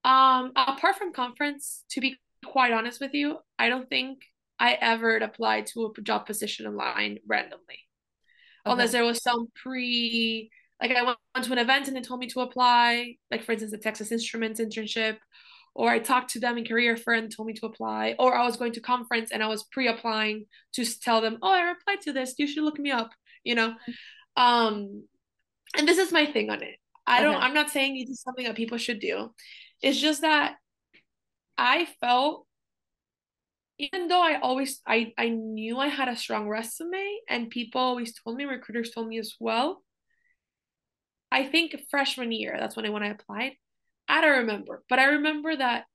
Um, apart from conference, to be quite honest with you, I don't think I ever applied to a job position online randomly okay. unless there was some pre like I went to an event and they told me to apply, like for instance the Texas Instruments internship, or I talked to them in career fair and told me to apply, or I was going to conference and I was pre-applying to tell them, oh, I replied to this, you should look me up, you know. Um, and this is my thing on it. I don't. I'm not saying this is something that people should do. It's just that I felt even though I always I I knew I had a strong resume and people always told me recruiters told me as well. I think freshman year, that's when I when I applied. I don't remember, but I remember that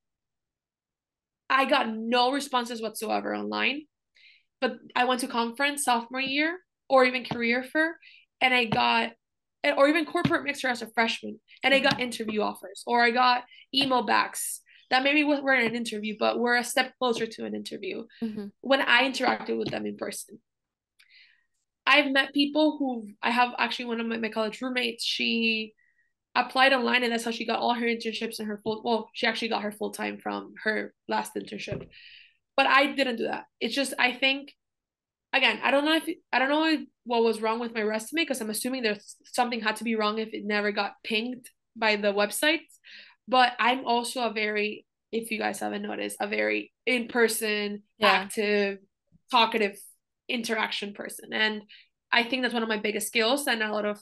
I got no responses whatsoever online. But I went to conference sophomore year or even career fair and I got or even corporate mixer as a freshman and I got interview offers or I got email backs that maybe we're in an interview, but we're a step closer to an interview mm-hmm. when I interacted with them in person. I've met people who I have actually one of my, my college roommates, she applied online and that's how she got all her internships and her full well, she actually got her full time from her last internship. But I didn't do that. It's just I think again, I don't know if I don't know what was wrong with my resume because I'm assuming there's something had to be wrong if it never got pinged by the website. But I'm also a very, if you guys haven't noticed, a very in person, yeah. active, talkative interaction person. And I think that's one of my biggest skills and a lot of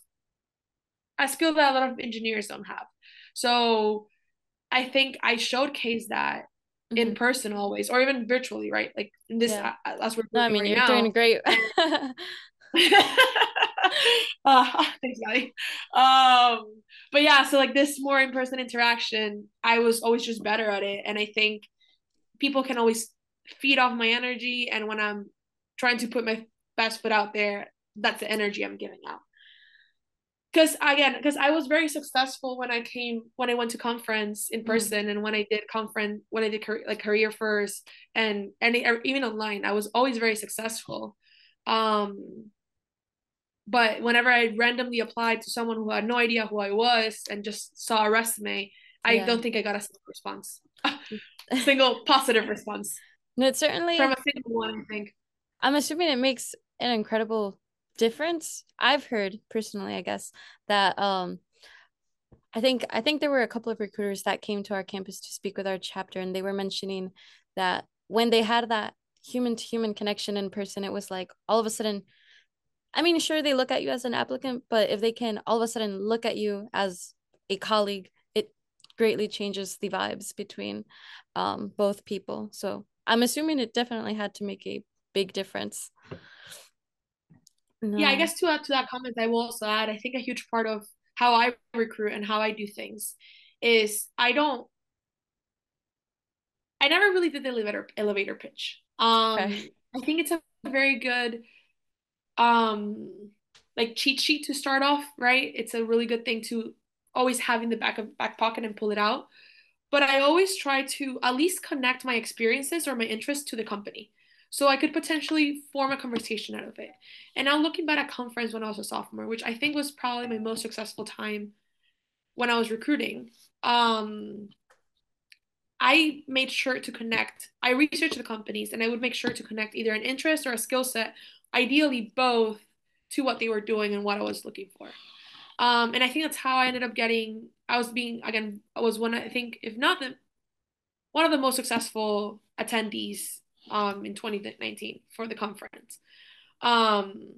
a skill that a lot of engineers don't have. So I think I showcase that mm-hmm. in person always or even virtually, right? Like this yeah. as we're no, I mean right you're now. doing great. *laughs* *laughs* uh, thanks, Maddie. Um, but yeah, so like this more in person interaction, I was always just better at it, and I think people can always feed off my energy, and when I'm trying to put my best foot out there, that's the energy I'm giving out. Because again, because I was very successful when I came when I went to conference in mm-hmm. person, mm and when I did conference when I did like career first, and and even online, I was always very successful. Um, but whenever I randomly applied to someone who had no idea who I was and just saw a resume, I yeah. don't think I got a single response, *laughs* a single positive response. *laughs* No, it certainly from a single one. I think. I'm assuming it makes an incredible difference. I've heard personally, I guess, that um, I think I think there were a couple of recruiters that came to our campus to speak with our chapter, and they were mentioning that when they had that human to human connection in person, it was like all of a sudden I mean, sure, they look at you as an applicant, but if they can all of a sudden look at you as a colleague, it greatly changes the vibes between um, both people. So I'm assuming it definitely had to make a big difference. No. Yeah, I guess to add to that comment, I will also add, I think a huge part of how I recruit and how I do things is I don't I never really did the elevator elevator pitch. Um okay. I think it's a very good um like cheat sheet to start off, right? It's a really good thing to always have in the back of back pocket and pull it out. But I always try to at least connect my experiences or my interests to the company. So I could potentially form a conversation out of it. And now looking back at conference when I was a sophomore, which I think was probably my most successful time when I was recruiting, um, I made sure to connect. I researched the companies and I would make sure to connect either an interest or a skill set ideally both to what they were doing and what I was looking for. Um, and I think that's how I ended up getting. I was being again. I was one. I think if not the one of the most successful attendees um, in 2019 for the conference. Um,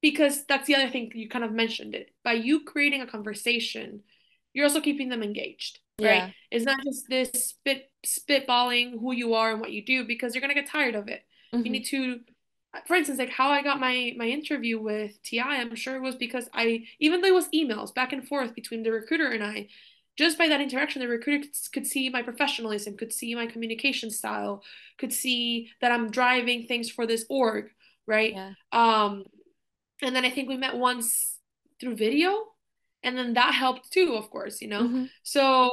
because that's the other thing you kind of mentioned it by you creating a conversation, you're also keeping them engaged. Right? Yeah. It's not just this spit spitballing who you are and what you do because you're gonna get tired of it. Mm-hmm. You need to for instance, like how I got my my interview with TI, I'm sure it was because I even though it was emails back and forth between the recruiter and I, just by that interaction, the recruiter could, could see my professionalism, could see my communication style, could see that I'm driving things for this org, right? Yeah. Um, and then I think we met once through video, and then that helped too, of course, you know. Mm-hmm. So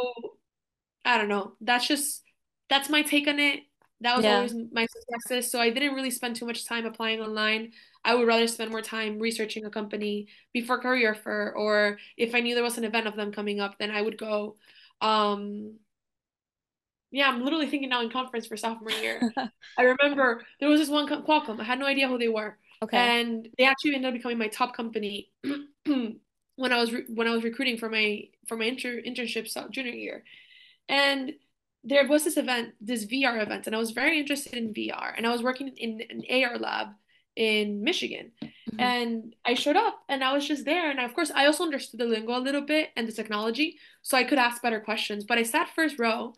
I don't know. That's just that's my take on it. That was yeah. always my successes. So I didn't really spend too much time applying online. I would rather spend more time researching a company before career fair, or if I knew there was an event of them coming up, then I would go. Um, yeah, I'm literally thinking now in conference for sophomore year. *laughs* I remember there was this one Qualcomm. I had no idea who they were. Okay. And they actually ended up becoming my top company *clears throat* when I was re- when I was recruiting for my for my inter- internship junior year, and there was this event, this VR event, and I was very interested in VR. And I was working in an AR lab in Michigan. Mm-hmm. And I showed up and I was just there. And of course, I also understood the lingo a little bit and the technology. So I could ask better questions. But I sat first row.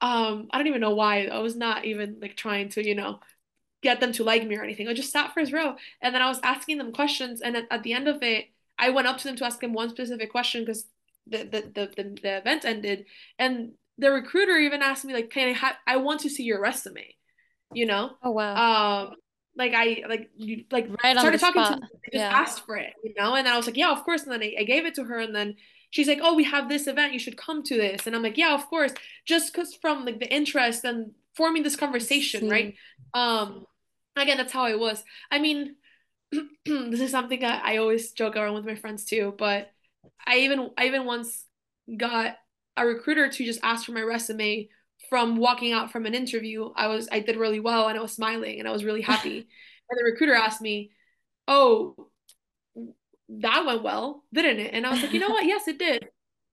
Um, I don't even know why. I was not even like trying to, you know, get them to like me or anything. I just sat first row. And then I was asking them questions. And at, at the end of it, I went up to them to ask them one specific question because the, the, the, the, the event ended. And the recruiter even asked me like, "Can I have? I want to see your resume." You know? Oh wow. Um, like I like you like right started talking spot. to me, just yeah. asked for it, you know, and then I was like, "Yeah, of course." And then I, I gave it to her, and then she's like, "Oh, we have this event. You should come to this." And I'm like, "Yeah, of course." Just because from like the interest and forming this conversation, See. right? Um, again, that's how I was. I mean, *clears throat* this is something that I always joke around with my friends too. But I even I even once got a recruiter to just ask for my resume from walking out from an interview. I was I did really well and I was smiling and I was really happy. *laughs* and the recruiter asked me, "Oh, that went well, didn't it?" And I was like, "You know what? Yes, it did."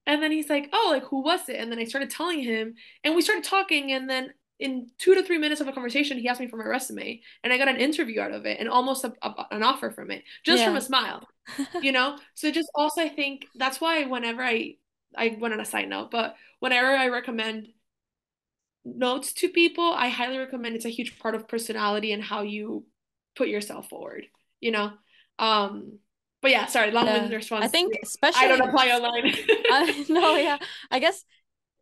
And then he's like, "Oh, like who was it?" And then I started telling him, and we started talking, and then in two to three minutes of a conversation, he asked me for my resume, and I got an interview out of it, and almost a, a, an offer from it, just yeah. from a smile, you know. *laughs* so just also, I think that's why whenever I I went on a side note, but whenever I recommend notes to people, I highly recommend. It's a huge part of personality and how you put yourself forward. You know. Um, but yeah, sorry, long-winded yeah. response. I think especially I don't apply online. I, *laughs* no, yeah, I guess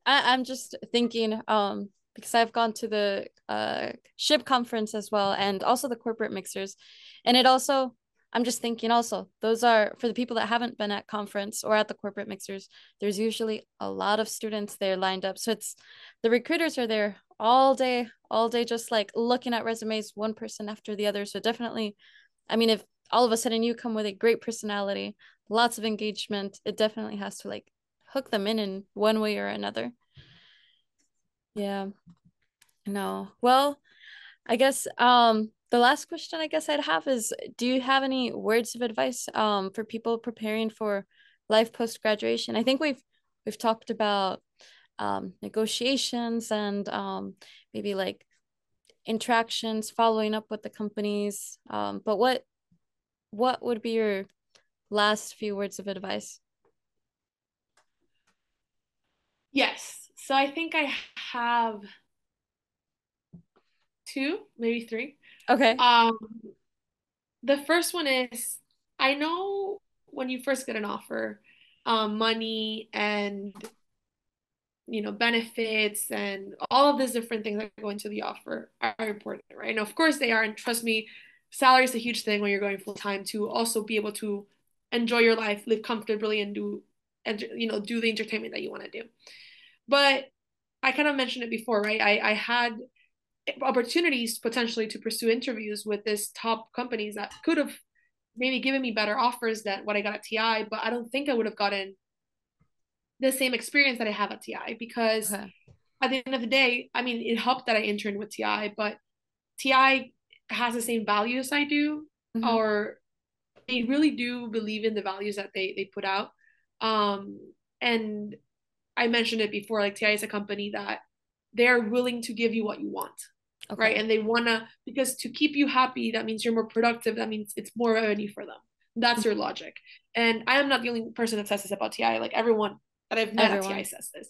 I, I'm just thinking. Um, because I've gone to the uh, SHPE conference as well and also the corporate mixers. And it also, I'm just thinking also, those are for the people that haven't been at conference or at the corporate mixers, there's usually a lot of students there lined up. So it's the recruiters are there all day, all day, just like looking at resumes, one person after the other. So definitely, I mean, if all of a sudden you come with a great personality, lots of engagement, it definitely has to like hook them in in one way or another. Yeah. No. Well, I guess um the last question I guess I'd have is do you have any words of advice um for people preparing for life post graduation? I think we've we've talked about um negotiations and um maybe like interactions, following up with the companies. Um but what what would be your last few words of advice? Yes. So I think I have two, maybe three. Okay. Um, the first one is I know when you first get an offer, um, money and you know benefits and all of these different things that go into the offer are important, right? And of course they are, and trust me, salary is a huge thing when you're going full time to also be able to enjoy your life, live comfortably, and do and you know do the entertainment that you want to do. But I kind of mentioned it before, right? I, I had opportunities potentially to pursue interviews with this top companies that could have maybe given me better offers than what I got at TI, but I don't think I would have gotten the same experience that I have at TI because okay. at the end of the day, I mean, it helped that I interned with TI, but TI has the same values I do, mm-hmm. or they really do believe in the values that they they put out. Um, and I mentioned it before, like TI is a company that they're willing to give you what you want. Okay. Right. And they wanna because to keep you happy, that means you're more productive. That means it's more revenue for them. That's mm-hmm. their logic. And I am not the only person that says this about TI. Like everyone that I've met everyone. at TI says this.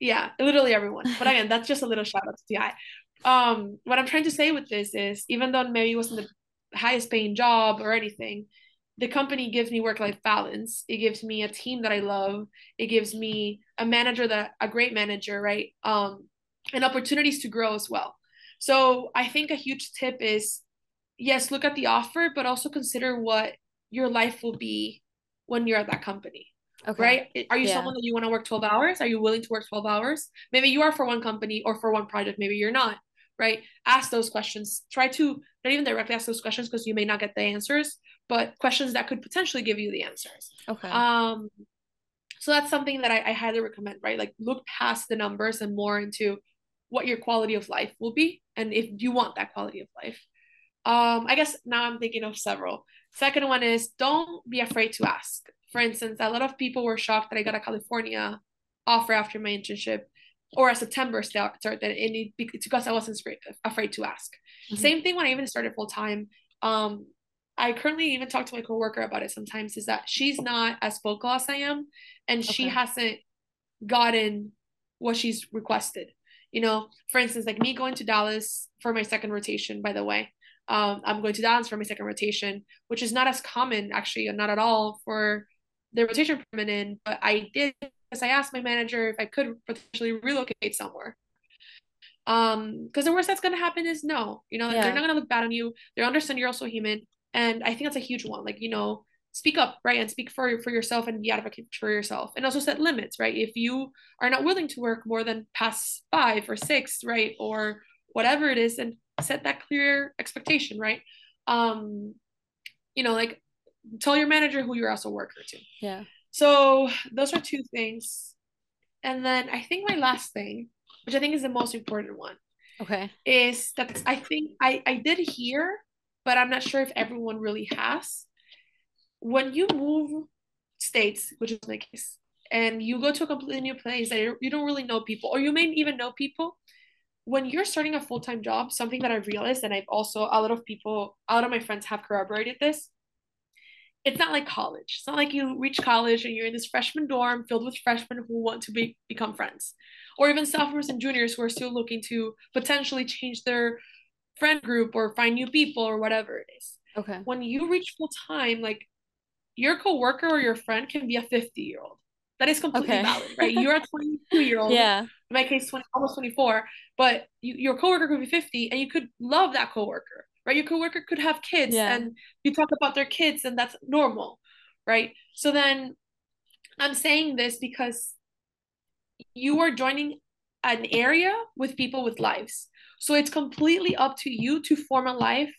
Yeah, literally everyone. But again, that's just a little shout out to TI. Um, what I'm trying to say with this is even though maybe it wasn't the highest paying job or anything, the company gives me work life balance. It gives me a team that I love. It gives me a manager that a great manager, right? Um, and opportunities to grow as well. So I think a huge tip is yes, look at the offer, but also consider what your life will be when you're at that company. Okay. Right? Are you yeah. someone that you want to work 12 hours? Are you willing to work 12 hours? Maybe you are for one company or for one project, maybe you're not right? Ask those questions. Try to not even directly ask those questions because you may not get the answers, but questions that could potentially give you the answers. Okay. Um, so that's something that I, I highly recommend, right? Like look past the numbers and more into what your quality of life will be, and if you want that quality of life. Um, I guess now I'm thinking of several. Second one is don't be afraid to ask. For instance, a lot of people were shocked that I got a California offer after my internship or a September start, start that it, it's because I wasn't afraid to ask. Mm-hmm. Same thing when I even started full time. Um, I currently even talk to my coworker about it sometimes is that she's not as vocal as I am and okay. she hasn't gotten what she's requested. You know, for instance, like me going to Dallas for my second rotation, by the way. Um, I'm going to Dallas for my second rotation, which is not as common actually, not at all for the rotation permanent. but I did because I asked my manager if I could potentially relocate somewhere. Um, because the worst that's gonna happen is no, you know, yeah. they're not gonna look bad on you. They understand you're also human, and I think that's a huge one. Like, you know, speak up, right, and speak for for yourself and be advocate for yourself, and also set limits, right. If you are not willing to work more than past five or six, right, or whatever it is, and set that clear expectation, right. Um, you know, like tell your manager who you're also a worker to. Yeah. So those are two things, and then I think my last thing, which I think is the most important one, okay, is that I think I I did hear, but I'm not sure if everyone really has when you move states, which is my case, and you go to a completely new place that you don't really know people, or you may even know people, when you're starting a full time job, something that I've realized, and I've also, a lot of people, a lot of my friends have corroborated this. It's not like college. It's not like you reach college and you're in this freshman dorm filled with freshmen who want to be, become friends, or even sophomores and juniors who are still looking to potentially change their friend group or find new people or whatever it is. Okay. When you reach full time, like your coworker or your friend can be a 50 year old. That is completely okay. valid, right? You're a *laughs* 22 year old. Yeah. In my case, 20, almost 24, but you, your coworker could be 50 and you could love that coworker, right? Your coworker could have kids yeah. and you talk about their kids and that's normal, right? So then I'm saying this because you are joining an area with people with lives. So it's completely up to you to form a life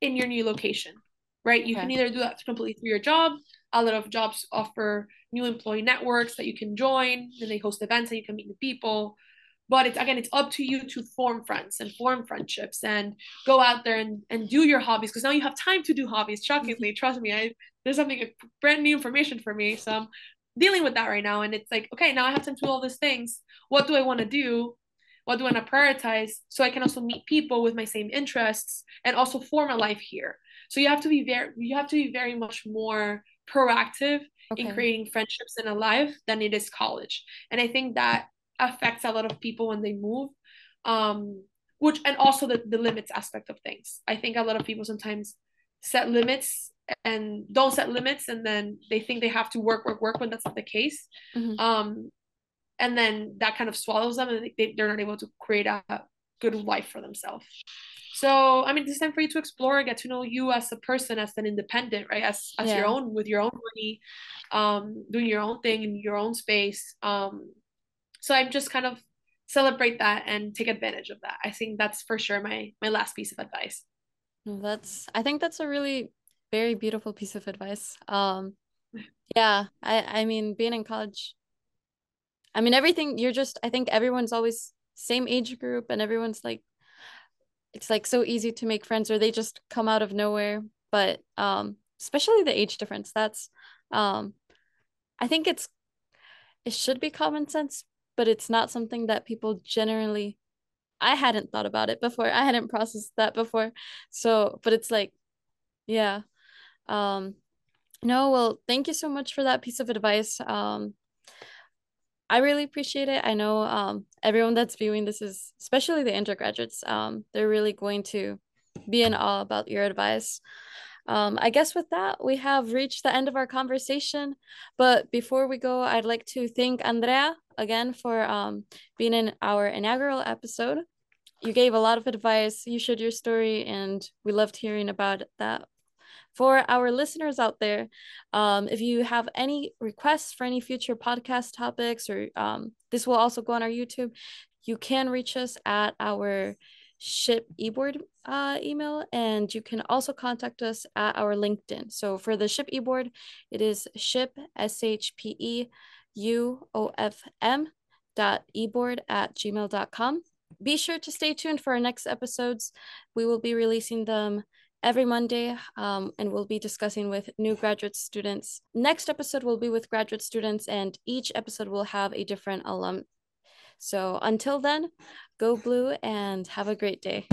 in your new location right? You okay. can either do that completely through your job. A lot of jobs offer new employee networks that you can join, and they host events and you can meet new people. But it's again, it's up to you to form friends and form friendships and go out there and, and do your hobbies because now you have time to do hobbies. Shockingly, mm-hmm. trust me, I there's something brand new information for me. So I'm dealing with that right now. And it's like, okay, now I have time to do all these things. What do I want to do? What do I want to prioritize? So I can also meet people with my same interests and also form a life here. So you have to be very you have to be very much more proactive okay. in creating friendships in a life than it is college. And I think that affects a lot of people when they move. Um which and also the, the limits aspect of things. I think a lot of people sometimes set limits and don't set limits and then they think they have to work work work when that's not the case mm-hmm. um and then that kind of swallows them and they, they're not able to create a good life for themselves so I mean, it's time for you to explore, get to know you as a person, as an independent, right? As as yeah. your own with your own money, um, doing your own thing in your own space. Um, so I'm just kind of celebrate that and take advantage of that. I think that's for sure my my last piece of advice. That's I think that's a really very beautiful piece of advice. Um, *laughs* yeah, I I mean, being in college. I mean, everything you're just. I think everyone's always same age group, and everyone's like it's like so easy to make friends or they just come out of nowhere. But um especially the age difference that's um i think it's it should be common sense but it's not something that people generally i hadn't thought about it before. I hadn't processed that before. So but it's like yeah. Um no well thank you so much for that piece of advice. Um I really appreciate it. I know um, everyone that's viewing this is, especially the undergraduates, um, they're really going to be in awe about your advice. Um, I guess with that, we have reached the end of our conversation. But before we go, I'd like to thank Andrea again for um, being in our inaugural episode. You gave a lot of advice, you shared your story, and we loved hearing about that for our listeners out there, um, if you have any requests for any future podcast topics, or um, this will also go on our YouTube, you can reach us at our SHPE eboard uh, email and you can also contact us at our linkedin. So for the SHPE eboard it is SHPE s-h-p-e u-o-f-m dot eboard at gmail.com be sure to stay tuned for our next episodes. We will be releasing them every Monday, um, and we'll be discussing with new graduate students. Next episode will be with graduate students, and each episode will have a different alum. So until then, go blue and have a great day.